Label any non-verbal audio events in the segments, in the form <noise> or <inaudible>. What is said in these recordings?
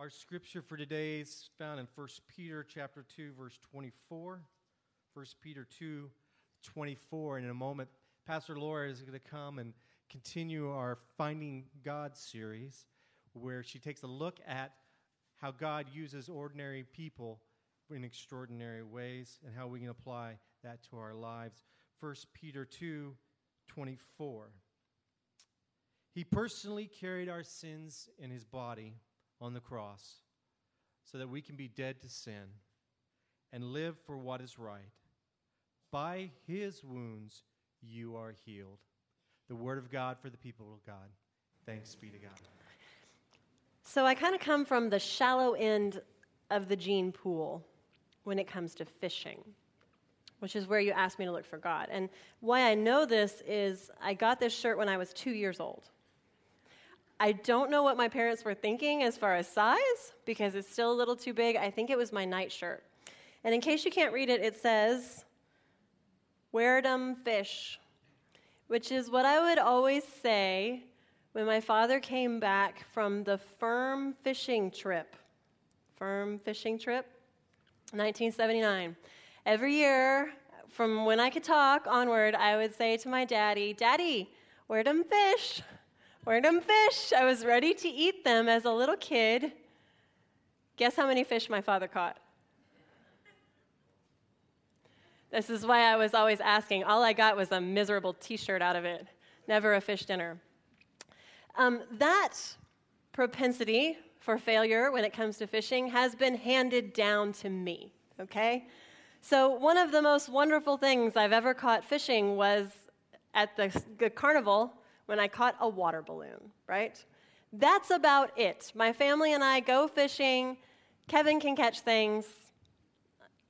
Our scripture for today is found in 1 Peter chapter 2 verse 24. 1 Peter 2 24 and in a moment Pastor Laura is going to come and continue our Finding God series where she takes a look at how God uses ordinary people in extraordinary ways and how we can apply that to our lives. 1 Peter 2 24. He personally carried our sins in his body on the cross so that we can be dead to sin and live for what is right. By his wounds you are healed. The word of God for the people of God. Thanks be to God. So I kind of come from the shallow end of the gene pool when it comes to fishing, which is where you asked me to look for God. And why I know this is I got this shirt when I was two years old. I don't know what my parents were thinking as far as size because it's still a little too big. I think it was my nightshirt. And in case you can't read it, it says, Where them fish, which is what I would always say when my father came back from the firm fishing trip. Firm fishing trip, 1979. Every year, from when I could talk onward, I would say to my daddy, Daddy, them fish? Where them fish? I was ready to eat them as a little kid. Guess how many fish my father caught? This is why I was always asking. All I got was a miserable t shirt out of it, never a fish dinner. Um, that propensity for failure when it comes to fishing has been handed down to me, okay? So, one of the most wonderful things I've ever caught fishing was at the, the carnival when I caught a water balloon, right? That's about it. My family and I go fishing. Kevin can catch things.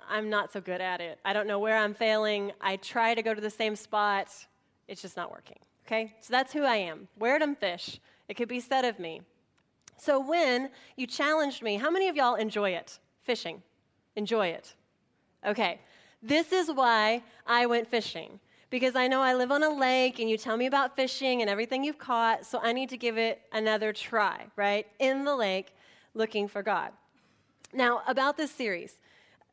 I'm not so good at it. I don't know where I'm failing. I try to go to the same spot. It's just not working. Okay? So that's who I am. Them fish. It could be said of me. So when you challenged me, how many of y'all enjoy it? Fishing. Enjoy it. Okay. This is why I went fishing because I know I live on a lake and you tell me about fishing and everything you've caught, so I need to give it another try, right? In the lake, looking for God. Now, about this series,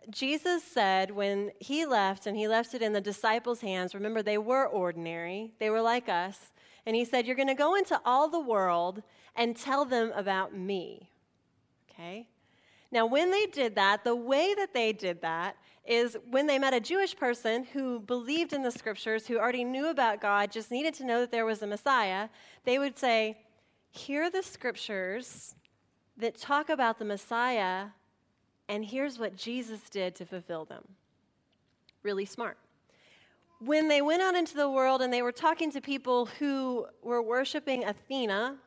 Jesus said when he left and he left it in the disciples' hands, remember, they were ordinary, they were like us, and he said, You're going to go into all the world and tell them about me. Okay? Now, when they did that, the way that they did that is when they met a Jewish person who believed in the scriptures, who already knew about God, just needed to know that there was a Messiah, they would say, Here the scriptures that talk about the Messiah, and here's what Jesus did to fulfill them. Really smart. When they went out into the world and they were talking to people who were worshiping Athena,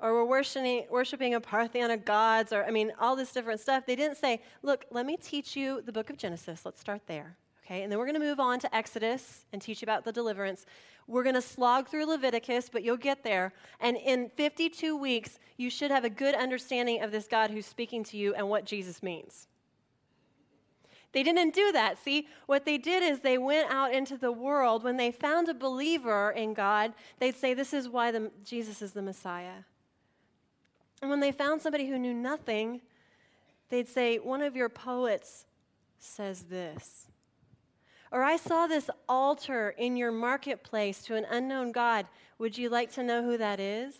or were worshiping, worshiping a pantheon of gods, or I mean, all this different stuff. They didn't say, Look, let me teach you the book of Genesis. Let's start there. Okay, and then we're going to move on to Exodus and teach you about the deliverance. We're going to slog through Leviticus, but you'll get there. And in 52 weeks, you should have a good understanding of this God who's speaking to you and what Jesus means. They didn't do that. See, what they did is they went out into the world. When they found a believer in God, they'd say, This is why the, Jesus is the Messiah. And when they found somebody who knew nothing, they'd say, One of your poets says this. Or I saw this altar in your marketplace to an unknown God. Would you like to know who that is?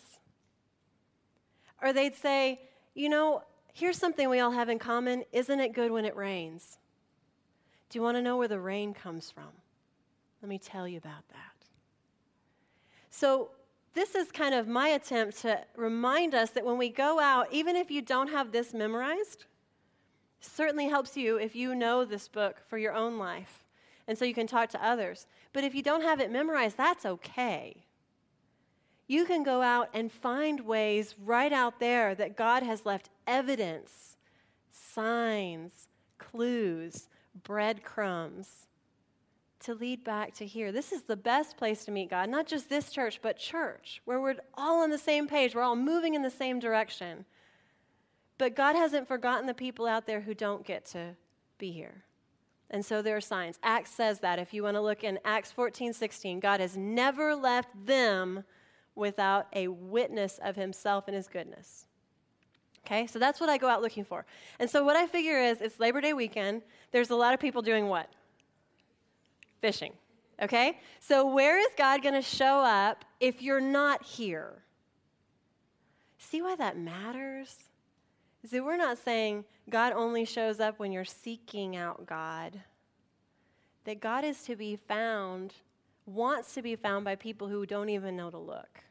Or they'd say, You know, here's something we all have in common. Isn't it good when it rains? Do you want to know where the rain comes from? Let me tell you about that. So, this is kind of my attempt to remind us that when we go out, even if you don't have this memorized, certainly helps you if you know this book for your own life. And so you can talk to others. But if you don't have it memorized, that's okay. You can go out and find ways right out there that God has left evidence, signs, clues, breadcrumbs to lead back to here. This is the best place to meet God, not just this church, but church, where we're all on the same page, we're all moving in the same direction. But God hasn't forgotten the people out there who don't get to be here. And so there are signs. Acts says that. If you want to look in Acts 14, 16, God has never left them without a witness of himself and his goodness. Okay, so that's what I go out looking for. And so what I figure is it's Labor Day weekend. There's a lot of people doing what? Fishing. Okay? So where is God going to show up if you're not here? See why that matters? That we're not saying God only shows up when you're seeking out God. That God is to be found, wants to be found by people who don't even know to look.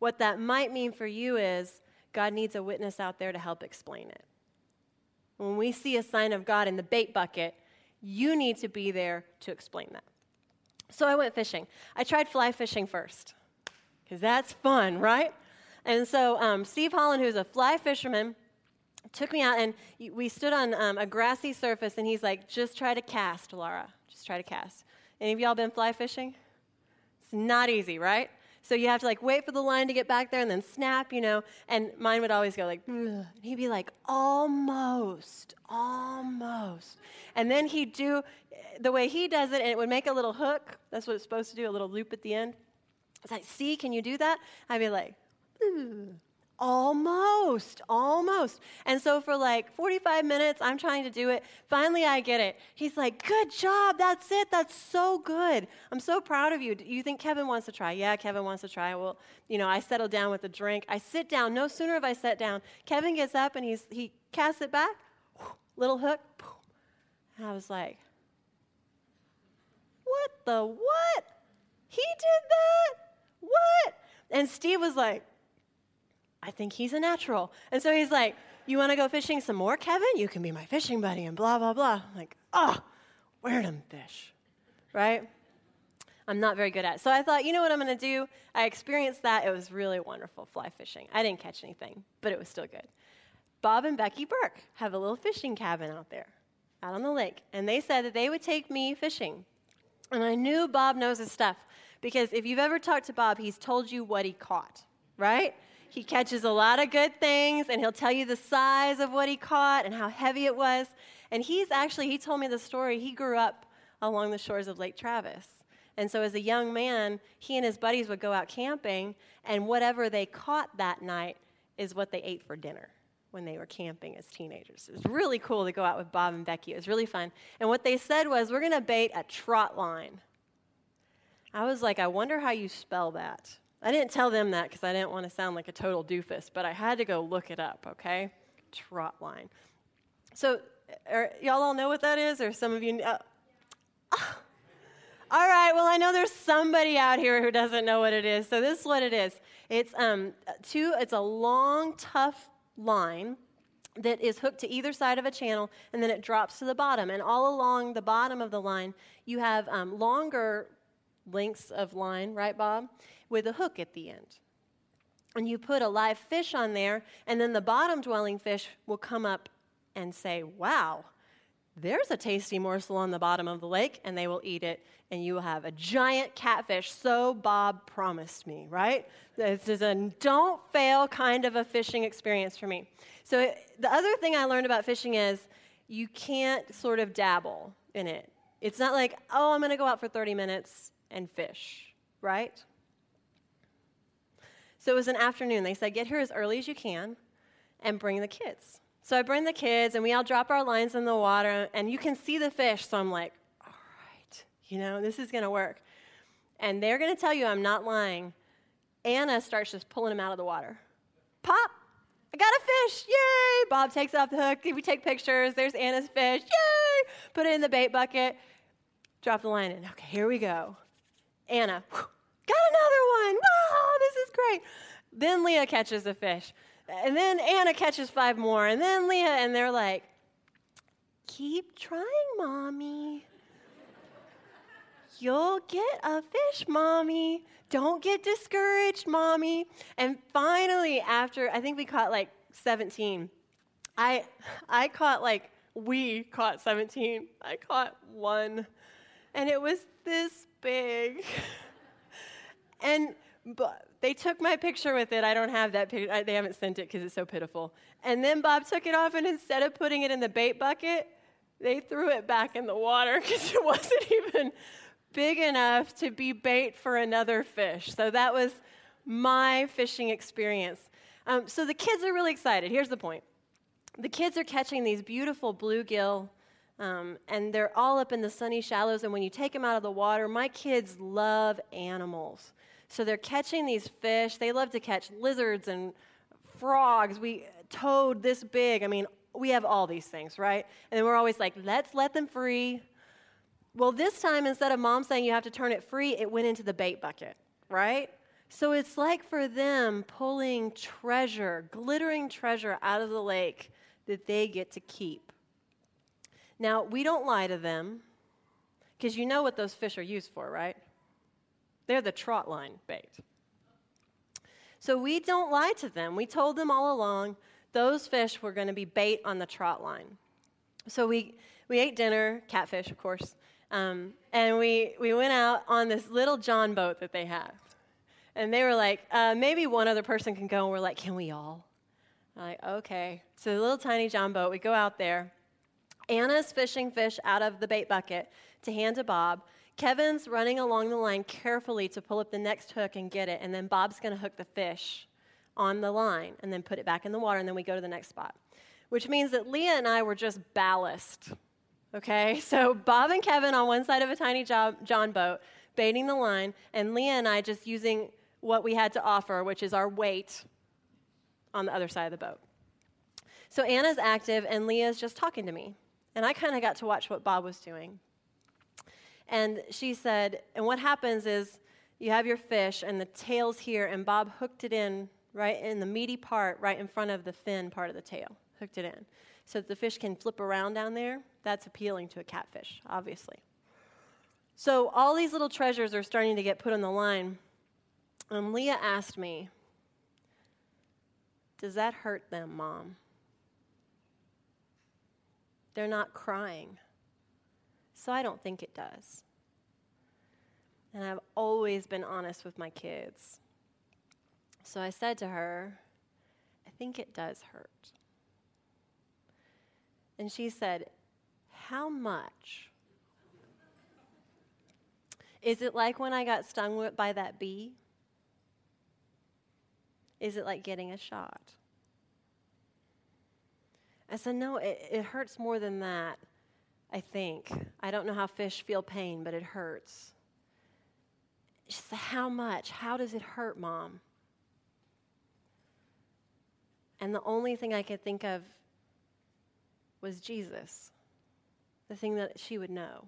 What that might mean for you is God needs a witness out there to help explain it. When we see a sign of God in the bait bucket, you need to be there to explain that. So I went fishing. I tried fly fishing first, because that's fun, right? And so um, Steve Holland, who's a fly fisherman, took me out and we stood on um, a grassy surface, and he's like, just try to cast, Laura. Just try to cast. Any of y'all been fly fishing? It's not easy, right? So you have to like wait for the line to get back there and then snap, you know. And mine would always go like, and he'd be like, almost, almost. And then he'd do the way he does it, and it would make a little hook. That's what it's supposed to do, a little loop at the end. It's like, see, can you do that? I'd be like, Almost, almost. And so for like 45 minutes, I'm trying to do it. Finally, I get it. He's like, Good job. That's it. That's so good. I'm so proud of you. Do you think Kevin wants to try? Yeah, Kevin wants to try. Well, you know, I settle down with a drink. I sit down. No sooner have I sat down, Kevin gets up and he's, he casts it back. <sniffs> Little hook. <sniffs> And I was like, What the what? He did that? What? And Steve was like, I think he's a natural. And so he's like, You want to go fishing some more, Kevin? You can be my fishing buddy, and blah, blah, blah. I'm like, Oh, where'd him fish? Right? I'm not very good at it. So I thought, you know what I'm going to do? I experienced that. It was really wonderful fly fishing. I didn't catch anything, but it was still good. Bob and Becky Burke have a little fishing cabin out there, out on the lake. And they said that they would take me fishing. And I knew Bob knows his stuff because if you've ever talked to Bob, he's told you what he caught, right? He catches a lot of good things and he'll tell you the size of what he caught and how heavy it was. And he's actually, he told me the story. He grew up along the shores of Lake Travis. And so as a young man, he and his buddies would go out camping, and whatever they caught that night is what they ate for dinner when they were camping as teenagers. It was really cool to go out with Bob and Becky. It was really fun. And what they said was, We're going to bait a trot line. I was like, I wonder how you spell that. I didn't tell them that because I didn't want to sound like a total doofus, but I had to go look it up, okay? Trot line. So, are, y'all all know what that is, or some of you? Uh, ah. <laughs> All right, well, I know there's somebody out here who doesn't know what it is. So, this is what it is it's, um, two, it's a long, tough line that is hooked to either side of a channel, and then it drops to the bottom. And all along the bottom of the line, you have um, longer lengths of line, right, Bob? With a hook at the end. And you put a live fish on there, and then the bottom dwelling fish will come up and say, Wow, there's a tasty morsel on the bottom of the lake, and they will eat it, and you will have a giant catfish. So Bob promised me, right? This is a don't fail kind of a fishing experience for me. So the other thing I learned about fishing is you can't sort of dabble in it. It's not like, oh, I'm going to go out for 30 minutes and fish, right? So it was an afternoon. They said, get here as early as you can and bring the kids. So I bring the kids, and we all drop our lines in the water, and you can see the fish. So I'm like, all right, you know, this is going to work. And they're going to tell you I'm not lying. Anna starts just pulling them out of the water. Pop, I got a fish, yay! Bob takes off the hook. We take pictures. There's Anna's fish, yay! Put it in the bait bucket. Drop the line in. Okay, here we go. Anna, got another one. Wow, this is great. Then Leah catches a fish. And then Anna catches five more. And then Leah, and they're like, keep trying, mommy. You'll get a fish, mommy. Don't get discouraged, mommy. And finally, after I think we caught like 17, I, I caught like, we caught 17. I caught one. And it was this big. <laughs> and but they took my picture with it. I don't have that picture. They haven't sent it because it's so pitiful. And then Bob took it off, and instead of putting it in the bait bucket, they threw it back in the water <laughs> because it wasn't even big enough to be bait for another fish. So that was my fishing experience. Um, so the kids are really excited. Here's the point the kids are catching these beautiful bluegill. Um, and they're all up in the sunny shallows. And when you take them out of the water, my kids love animals. So they're catching these fish. They love to catch lizards and frogs. We toad this big. I mean, we have all these things, right? And we're always like, let's let them free. Well, this time, instead of mom saying you have to turn it free, it went into the bait bucket, right? So it's like for them pulling treasure, glittering treasure out of the lake that they get to keep. Now, we don't lie to them because you know what those fish are used for, right? They're the trot line bait. So we don't lie to them. We told them all along those fish were going to be bait on the trot line. So we, we ate dinner, catfish, of course, um, and we, we went out on this little John boat that they have. And they were like, uh, maybe one other person can go. And we're like, can we all? I'm like, okay. So the little tiny John boat, we go out there. Anna's fishing fish out of the bait bucket to hand to Bob. Kevin's running along the line carefully to pull up the next hook and get it. And then Bob's going to hook the fish on the line and then put it back in the water. And then we go to the next spot, which means that Leah and I were just ballast. Okay, <laughs> so Bob and Kevin on one side of a tiny John boat, baiting the line, and Leah and I just using what we had to offer, which is our weight on the other side of the boat. So Anna's active, and Leah's just talking to me. And I kind of got to watch what Bob was doing. And she said, and what happens is you have your fish, and the tail's here, and Bob hooked it in right in the meaty part, right in front of the fin part of the tail, hooked it in. So that the fish can flip around down there. That's appealing to a catfish, obviously. So all these little treasures are starting to get put on the line. And Leah asked me, Does that hurt them, Mom? They're not crying. So I don't think it does. And I've always been honest with my kids. So I said to her, I think it does hurt. And she said, How much? Is it like when I got stung by that bee? Is it like getting a shot? I said, No, it, it hurts more than that, I think. I don't know how fish feel pain, but it hurts. She said, How much? How does it hurt, Mom? And the only thing I could think of was Jesus, the thing that she would know.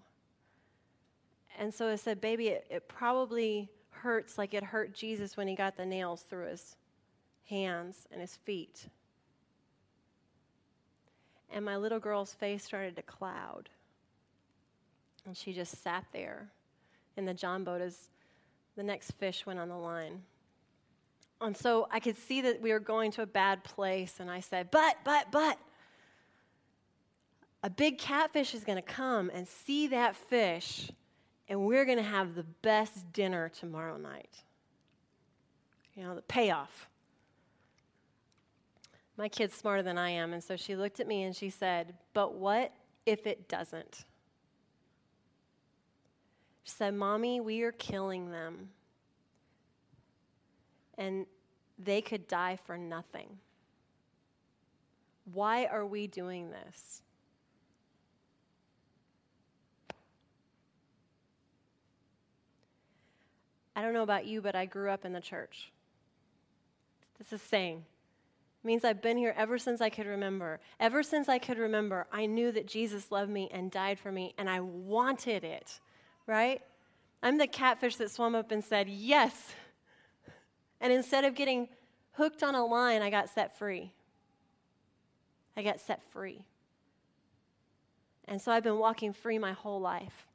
And so I said, Baby, it, it probably hurts like it hurt Jesus when he got the nails through his hands and his feet. And my little girl's face started to cloud. And she just sat there in the John boat as the next fish went on the line. And so I could see that we were going to a bad place. And I said, But, but, but, a big catfish is going to come and see that fish, and we're going to have the best dinner tomorrow night. You know, the payoff. My kid's smarter than I am, and so she looked at me and she said, But what if it doesn't? Said, Mommy, we are killing them. And they could die for nothing. Why are we doing this? I don't know about you, but I grew up in the church. This is saying means I've been here ever since I could remember. Ever since I could remember, I knew that Jesus loved me and died for me, and I wanted it, right? I'm the catfish that swam up and said, Yes. And instead of getting hooked on a line, I got set free. I got set free. And so I've been walking free my whole life.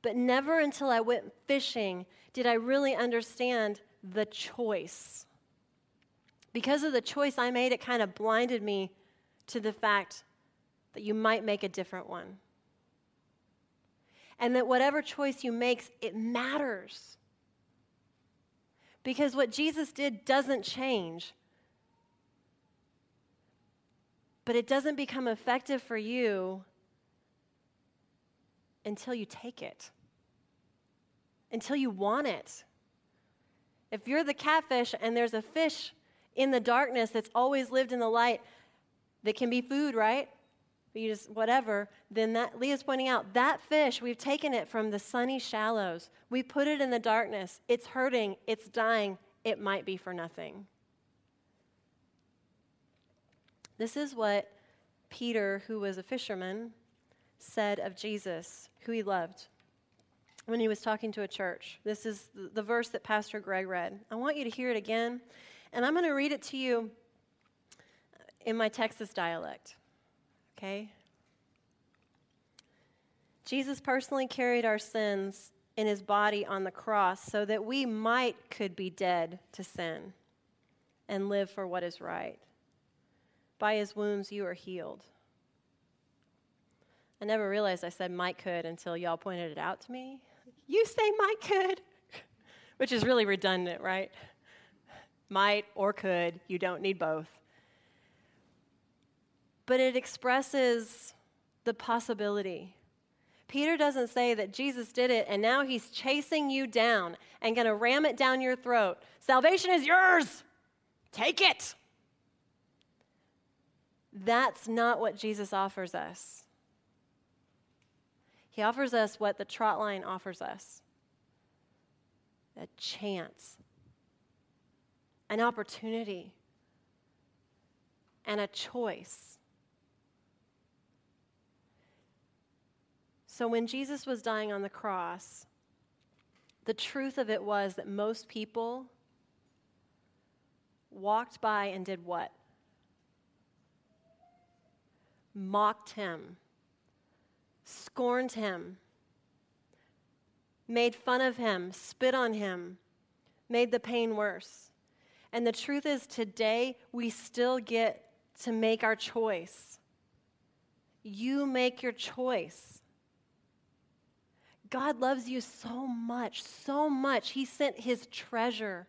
But never until I went fishing did I really understand the choice because of the choice I made, it kind of blinded me to the fact that you might make a different one. And that whatever choice you make, it matters. Because what Jesus did doesn't change. But it doesn't become effective for you until you take it, until you want it. If you're the catfish and there's a fish in the darkness that's always lived in the light that can be food, right? You just whatever, then that Leah's pointing out that fish, we've taken it from the sunny shallows. We put it in the darkness. It's hurting, it's dying, it might be for nothing. This is what Peter, who was a fisherman, said of Jesus, who he loved, when he was talking to a church. This is the verse that Pastor Greg read. I want you to hear it again, and I'm going to read it to you in my Texas dialect okay? Jesus personally carried our sins in his body on the cross so that we might could be dead to sin and live for what is right. By his wounds you are healed. I never realized I said might could until y'all pointed it out to me. You say might could, <laughs> which is really redundant, right? Might or could, you don't need both but it expresses the possibility. Peter doesn't say that Jesus did it and now he's chasing you down and going to ram it down your throat. Salvation is yours. Take it. That's not what Jesus offers us. He offers us what the trot line offers us a chance, an opportunity, and a choice. So when Jesus was dying on the cross, the truth of it was that most people walked by and did what? Mocked him, scorned him, made fun of him, spit on him, made the pain worse. And the truth is, today we still get to make our choice. You make your choice. God loves you so much, so much. He sent his treasure,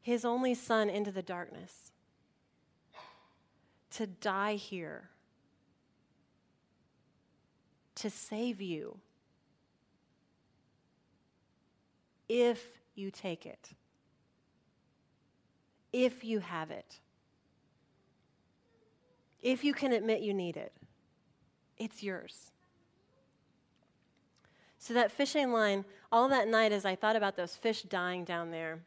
his only son, into the darkness to die here, to save you. If you take it, if you have it, if you can admit you need it, it's yours. So, that fishing line, all that night as I thought about those fish dying down there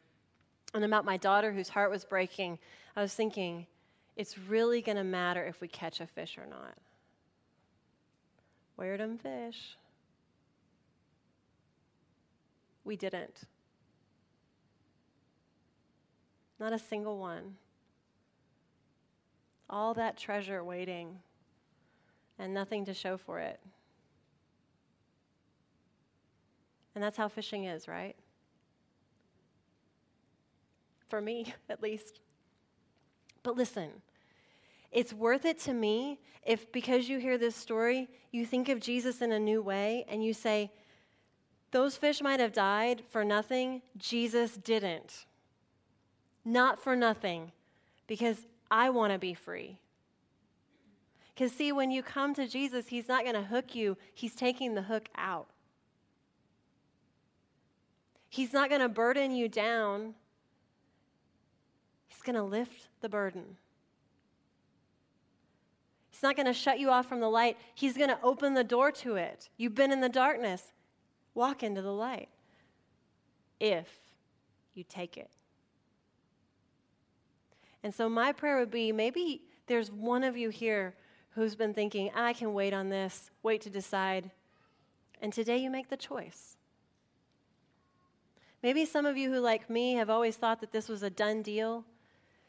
and about my daughter whose heart was breaking, I was thinking, it's really going to matter if we catch a fish or not. Where them fish? We didn't. Not a single one. All that treasure waiting and nothing to show for it. And that's how fishing is, right? For me, <laughs> at least. But listen, it's worth it to me if, because you hear this story, you think of Jesus in a new way and you say, those fish might have died for nothing, Jesus didn't. Not for nothing, because I want to be free. Because, see, when you come to Jesus, He's not going to hook you, He's taking the hook out. He's not going to burden you down, He's going to lift the burden. He's not going to shut you off from the light. He's going to open the door to it. You've been in the darkness. Walk into the light if you take it. And so, my prayer would be maybe there's one of you here who's been thinking, I can wait on this, wait to decide. And today you make the choice. Maybe some of you who, like me, have always thought that this was a done deal,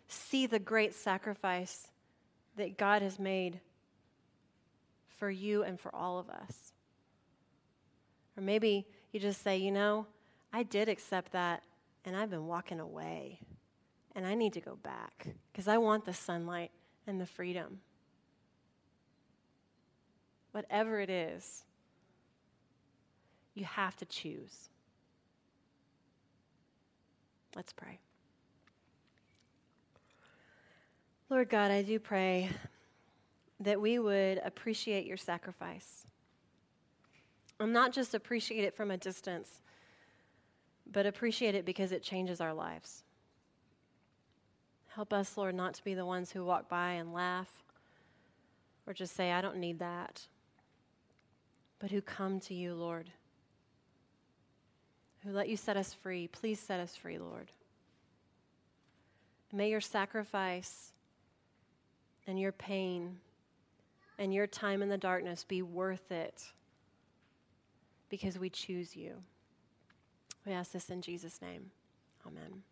see the great sacrifice that God has made for you and for all of us. Or maybe you just say, you know, I did accept that and I've been walking away and I need to go back because I want the sunlight and the freedom. Whatever it is, you have to choose. Let's pray. Lord God, I do pray that we would appreciate your sacrifice. And not just appreciate it from a distance, but appreciate it because it changes our lives. Help us, Lord, not to be the ones who walk by and laugh or just say, I don't need that, but who come to you, Lord, who let you set us free. Please set us free, Lord. May your sacrifice and your pain and your time in the darkness be worth it because we choose you. We ask this in Jesus' name. Amen.